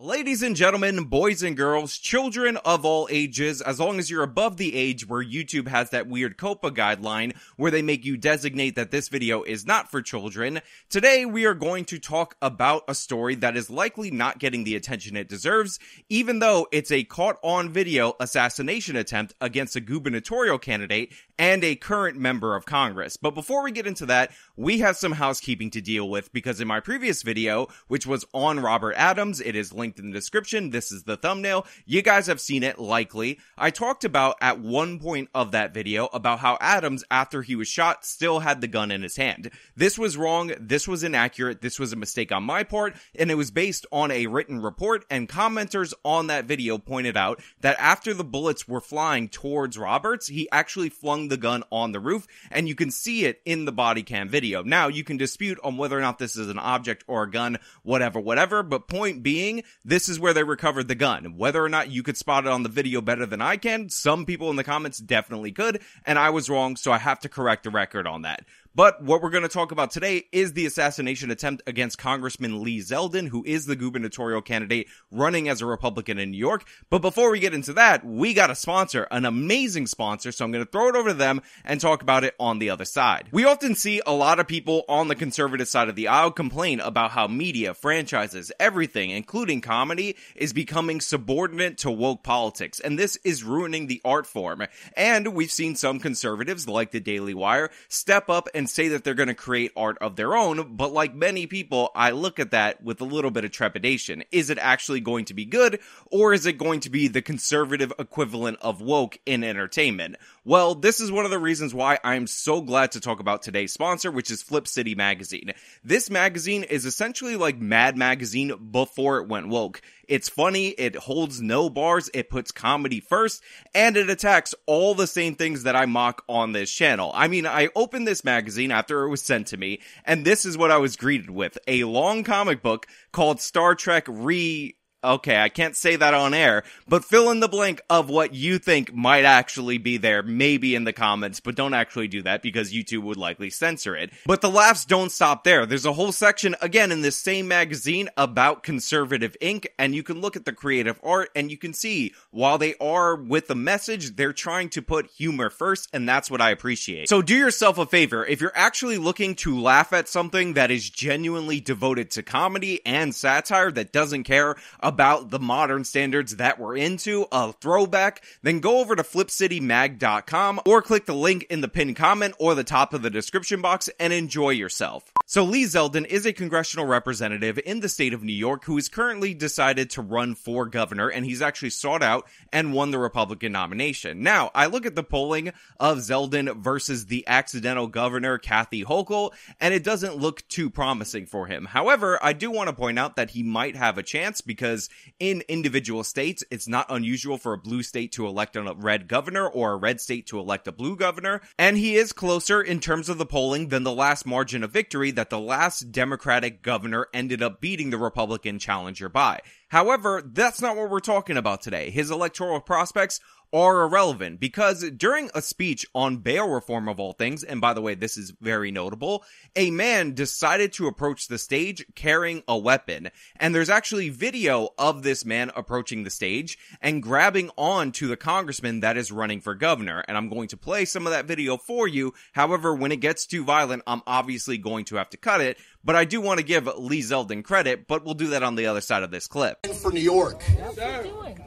Ladies and gentlemen, boys and girls, children of all ages, as long as you're above the age where YouTube has that weird COPPA guideline where they make you designate that this video is not for children, today we are going to talk about a story that is likely not getting the attention it deserves, even though it's a caught on video assassination attempt against a gubernatorial candidate and a current member of Congress. But before we get into that, we have some housekeeping to deal with because in my previous video, which was on Robert Adams, it is linked linked in the description. This is the thumbnail. You guys have seen it likely. I talked about at one point of that video about how Adams, after he was shot, still had the gun in his hand. This was wrong. This was inaccurate. This was a mistake on my part, and it was based on a written report. And commenters on that video pointed out that after the bullets were flying towards Roberts, he actually flung the gun on the roof, and you can see it in the body cam video. Now, you can dispute on whether or not this is an object or a gun, whatever, whatever, but point being, this is where they recovered the gun. Whether or not you could spot it on the video better than I can, some people in the comments definitely could, and I was wrong, so I have to correct the record on that. But what we're going to talk about today is the assassination attempt against Congressman Lee Zeldin, who is the gubernatorial candidate running as a Republican in New York. But before we get into that, we got a sponsor, an amazing sponsor. So I'm going to throw it over to them and talk about it on the other side. We often see a lot of people on the conservative side of the aisle complain about how media, franchises, everything, including comedy, is becoming subordinate to woke politics. And this is ruining the art form. And we've seen some conservatives like the Daily Wire step up and say that they're going to create art of their own, but like many people, I look at that with a little bit of trepidation. Is it actually going to be good, or is it going to be the conservative equivalent of woke in entertainment? Well, this is one of the reasons why I'm so glad to talk about today's sponsor, which is Flip City Magazine. This magazine is essentially like Mad Magazine before it went woke. It's funny, it holds no bars, it puts comedy first, and it attacks all the same things that I mock on this channel. I mean, I opened this magazine after it was sent to me, and this is what I was greeted with. A long comic book called Star Trek Re Okay, I can't say that on air, but fill in the blank of what you think might actually be there, maybe in the comments, but don't actually do that because YouTube would likely censor it. But the laughs don't stop there. There's a whole section, again, in this same magazine about conservative ink, and you can look at the creative art and you can see while they are with the message, they're trying to put humor first, and that's what I appreciate. So do yourself a favor. If you're actually looking to laugh at something that is genuinely devoted to comedy and satire that doesn't care about the modern standards that we're into, a throwback, then go over to flipcitymag.com or click the link in the pinned comment or the top of the description box and enjoy yourself. So Lee Zeldin is a congressional representative in the state of New York who is currently decided to run for governor and he's actually sought out and won the Republican nomination. Now, I look at the polling of Zeldin versus the accidental governor Kathy Hochul and it doesn't look too promising for him. However, I do want to point out that he might have a chance because because in individual states, it's not unusual for a blue state to elect a red governor or a red state to elect a blue governor. And he is closer in terms of the polling than the last margin of victory that the last Democratic governor ended up beating the Republican challenger by. However, that's not what we're talking about today. His electoral prospects are irrelevant because during a speech on bail reform of all things, and by the way, this is very notable, a man decided to approach the stage carrying a weapon. And there's actually video of this man approaching the stage and grabbing on to the congressman that is running for governor. And I'm going to play some of that video for you. However, when it gets too violent, I'm obviously going to have to cut it. But I do want to give Lee Zeldin credit, but we'll do that on the other side of this clip. For New York.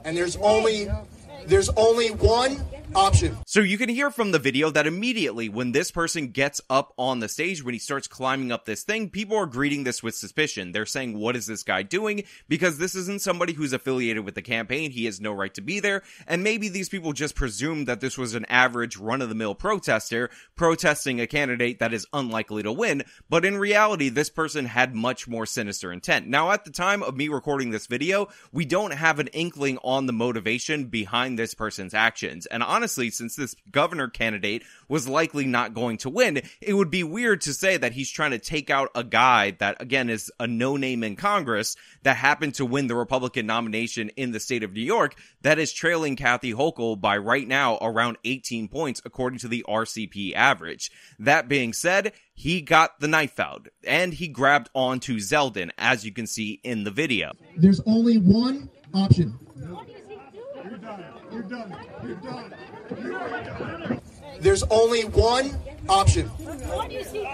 And there's only there's only one option. So you can hear from the video that immediately when this person gets up on the stage, when he starts climbing up this thing, people are greeting this with suspicion. They're saying, what is this guy doing? Because this isn't somebody who's affiliated with the campaign. He has no right to be there. And maybe these people just presumed that this was an average run of the mill protester protesting a candidate that is unlikely to win. But in reality, this person had much more sinister intent. Now, at the time of me recording this video, we don't have an inkling on the motivation behind behind this person's actions. And honestly, since this governor candidate was likely not going to win, it would be weird to say that he's trying to take out a guy that again is a no name in Congress that happened to win the Republican nomination in the state of New York that is trailing Kathy Hochul by right now around 18 points according to the RCP average. That being said, he got the knife out and he grabbed onto Zeldin as you can see in the video. There's only one option. You're done. You're done. Done. You're done. There's only one option. What is he doing?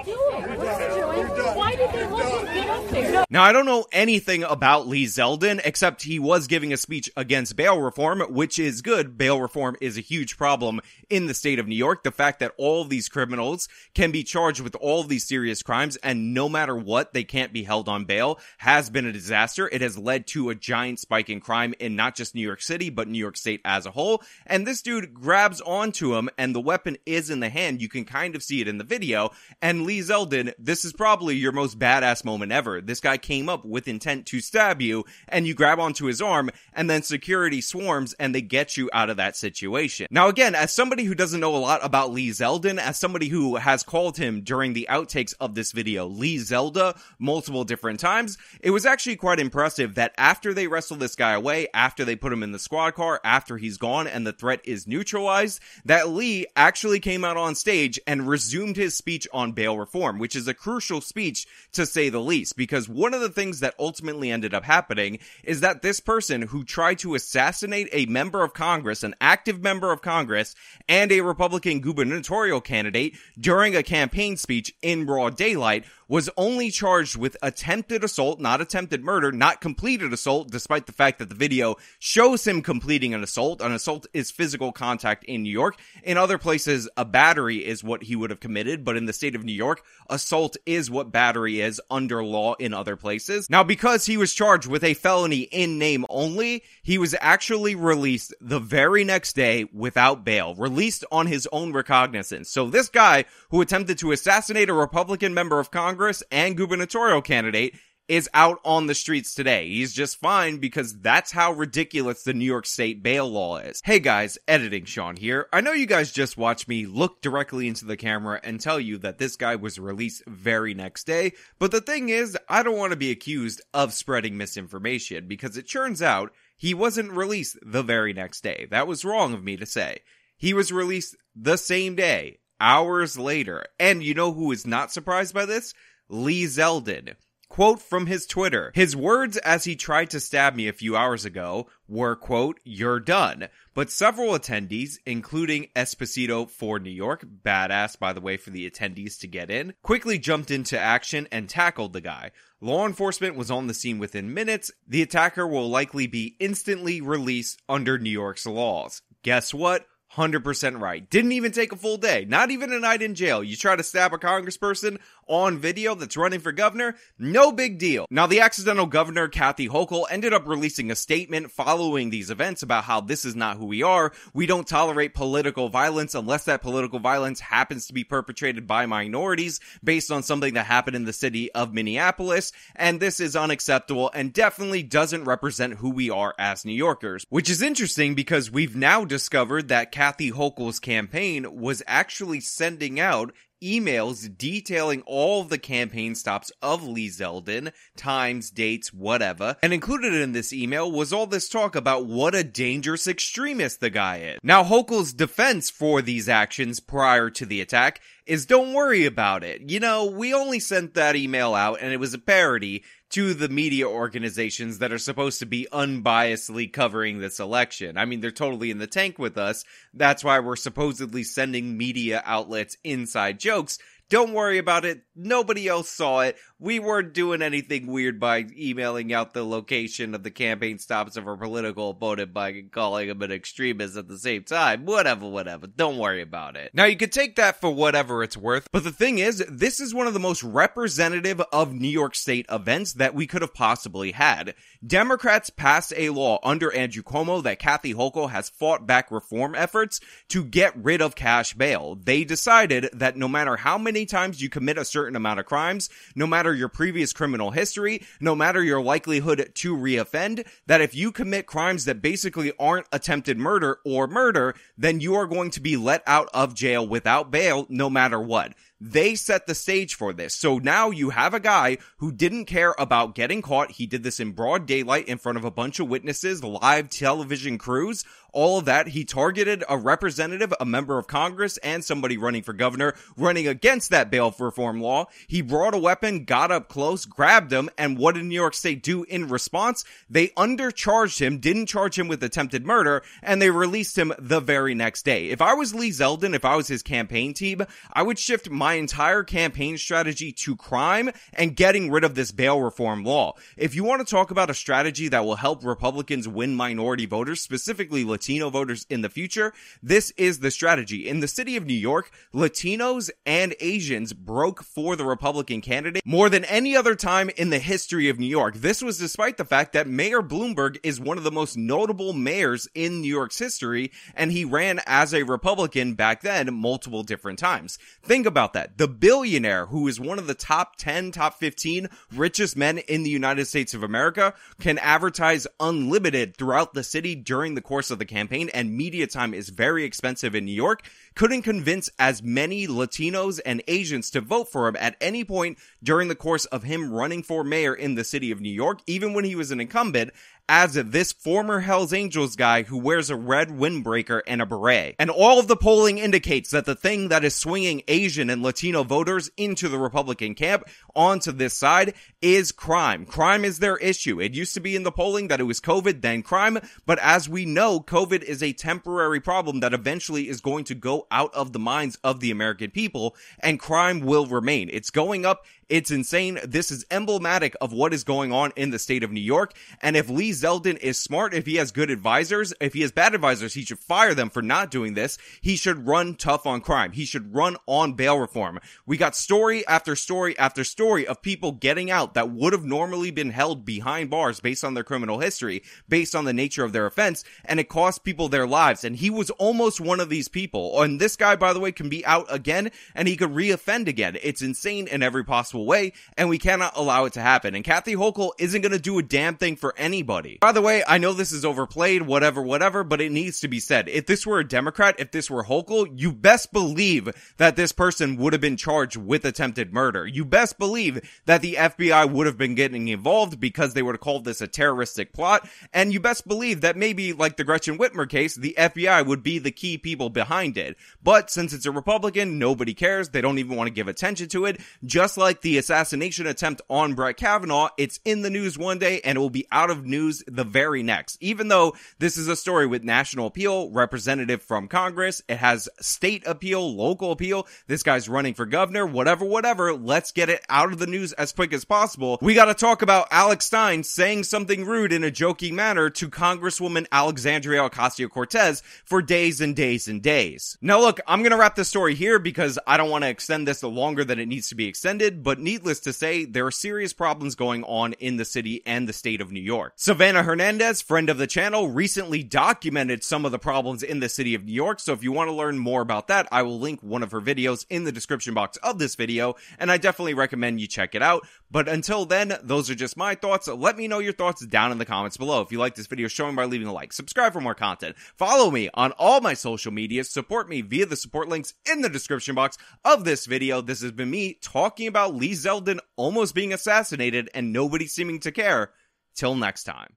Why did they let him get up there? Now, I don't know anything about Lee Zeldin, except he was giving a speech against bail reform, which is good. Bail reform is a huge problem in the state of New York. The fact that all of these criminals can be charged with all of these serious crimes and no matter what, they can't be held on bail has been a disaster. It has led to a giant spike in crime in not just New York City, but New York State as a whole. And this dude grabs onto him and the weapon is in the hand. You can kind of see it in the video. And Lee Zeldin, this is probably your most badass moment ever. This guy came up with intent to stab you and you grab onto his arm and then security swarms and they get you out of that situation. Now again, as somebody who doesn't know a lot about Lee Zeldin, as somebody who has called him during the outtakes of this video, Lee Zelda, multiple different times, it was actually quite impressive that after they wrestle this guy away, after they put him in the squad car, after he's gone and the threat is neutralized, that Lee actually came out on stage and resumed his speech on bail reform, which is a crucial speech to say the least, because one of the things that ultimately ended up happening is that this person who tried to assassinate a member of Congress, an active member of Congress, and a Republican gubernatorial candidate during a campaign speech in broad daylight was only charged with attempted assault, not attempted murder, not completed assault, despite the fact that the video shows him completing an assault. An assault is physical contact in New York. In other places, a battery is what he would have committed, but in the state of New York, assault is what battery is under law in other places. Now, because he was charged with a felony in name only, he was actually released the very next day without bail, released on his own recognizance. So this guy who attempted to assassinate a Republican member of Congress and gubernatorial candidate is out on the streets today. He's just fine because that's how ridiculous the New York State bail law is. Hey guys, editing Sean here. I know you guys just watched me look directly into the camera and tell you that this guy was released very next day, but the thing is, I don't want to be accused of spreading misinformation because it turns out he wasn't released the very next day. That was wrong of me to say. He was released the same day, hours later. And you know who is not surprised by this? Lee Zeldin. Quote from his Twitter. His words as he tried to stab me a few hours ago were, quote, you're done. But several attendees, including Esposito for New York, badass by the way for the attendees to get in, quickly jumped into action and tackled the guy. Law enforcement was on the scene within minutes. The attacker will likely be instantly released under New York's laws. Guess what? 100% right. Didn't even take a full day. Not even a night in jail. You try to stab a congressperson on video that's running for governor, no big deal. Now, the accidental governor, Kathy Hochul, ended up releasing a statement following these events about how this is not who we are. We don't tolerate political violence unless that political violence happens to be perpetrated by minorities based on something that happened in the city of Minneapolis. And this is unacceptable and definitely doesn't represent who we are as New Yorkers. Which is interesting because we've now discovered that Kathy Hochul's campaign was actually sending out emails detailing all the campaign stops of Lee Zeldin, times, dates, whatever. And included in this email was all this talk about what a dangerous extremist the guy is. Now, Hochul's defense for these actions prior to the attack is don't worry about it. You know, we only sent that email out and it was a parody to the media organizations that are supposed to be unbiasedly covering this election. I mean, they're totally in the tank with us. That's why we're supposedly sending media outlets inside jokes. Don't worry about it. Nobody else saw it we weren't doing anything weird by emailing out the location of the campaign stops of our political opponent by calling him an extremist at the same time. Whatever, whatever. Don't worry about it. Now, you could take that for whatever it's worth, but the thing is, this is one of the most representative of New York State events that we could have possibly had. Democrats passed a law under Andrew Cuomo that Kathy Hochul has fought back reform efforts to get rid of cash bail. They decided that no matter how many times you commit a certain amount of crimes, no matter matter your previous criminal history, no matter your likelihood to reoffend, that if you commit crimes that basically aren't attempted murder or murder, then you are going to be let out of jail without bail no matter what. They set the stage for this. So now you have a guy who didn't care about getting caught. He did this in broad daylight in front of a bunch of witnesses, live television crews, all of that. He targeted a representative, a member of Congress, and somebody running for governor, running against that bail reform law. He brought a weapon, got up close, grabbed him, and what did New York State do in response? They undercharged him, didn't charge him with attempted murder, and they released him the very next day. If I was Lee Zeldin, if I was his campaign team, I would shift my entire campaign strategy to crime and getting rid of this bail reform law. If you want to talk about a strategy that will help Republicans win minority voters, specifically Latino voters in the future, this is the strategy. In the city of New York, Latinos and Asians broke for the Republican candidate more than any other time in the history of New York. This was despite the fact that Mayor Bloomberg is one of the most notable mayors in New York's history, and he ran as a Republican back then multiple different times. Think about that. The billionaire who is one of the top 10, top 15 richest men in the United States of America can advertise unlimited throughout the city during the course of the campaign and media time is very expensive in New York, couldn't convince as many Latinos and Asians to vote for him at any point during the course of him running for mayor in the city of New York, even when he was an incumbent, as this former Hells Angels guy who wears a red windbreaker and a beret. And all of the polling indicates that the thing that is swinging Asian and Latino voters into the Republican camp onto this side is crime. Crime is their issue. It used to be in the polling that it was COVID, then crime. But as we know, COVID is a temporary problem that eventually is going to go out of the minds of the American people and crime will remain. It's going up. It's insane. This is emblematic of what is going on in the state of New York. And if Lee Zeldin is smart, if he has good advisors, if he has bad advisors, he should fire them for not doing this. He should run tough on crime. He should run on bail reform. We got story after story after story of people getting out that would have normally been held behind bars based on their criminal history, based on the nature of their offense, and it cost people their lives. And he was almost one of these people. And this guy, by the way, can be out again and he could reoffend again. It's insane in every possible way, and we cannot allow it to happen. And Kathy Hochul isn't going to do a damn thing for anybody. By the way, I know this is overplayed, whatever, whatever, but it needs to be said. If this were a Democrat, if this were Hochul, you best believe that this person would have been charged with attempted murder. You best believe that the FBI would have been getting involved because they would have called this a terroristic plot. And you best believe that maybe, like the Gretchen Whitmer case, the FBI would be the key people behind it. But since it's a Republican, nobody cares. They don't even want to give attention to it. Just like the assassination attempt on Brett Kavanaugh, it's in the news one day and it will be out of news the very next. Even though this is a story with national appeal, representative from Congress, it has state appeal, local appeal. This guy's running for governor, whatever, whatever. Let's get it out of the news as quick as possible. We got to talk about Alex Stein saying something rude in a joking manner to Congresswoman Alexandria Ocasio Cortez for days and days and days. Now, look, I'm going to wrap this story here because I don't want to extend this the longer than it needs to be extended, but needless to say, there are serious problems going on in the city and the state of New York. Savannah Hernandez, friend of the channel, recently documented some of the problems in the city of New York. So if you want to learn more about that, I will link one of her videos in the description box of this video, and I definitely recommend you check it out. But until then, those are just my thoughts. Let me know your thoughts down in the comments below. If you like this video, show me by leaving a like, subscribe for more content, follow me on all my social medias, support me via the support links in the description box of this video. This has been me talking about Lee Zeldin almost being assassinated and nobody seeming to care. Till next time.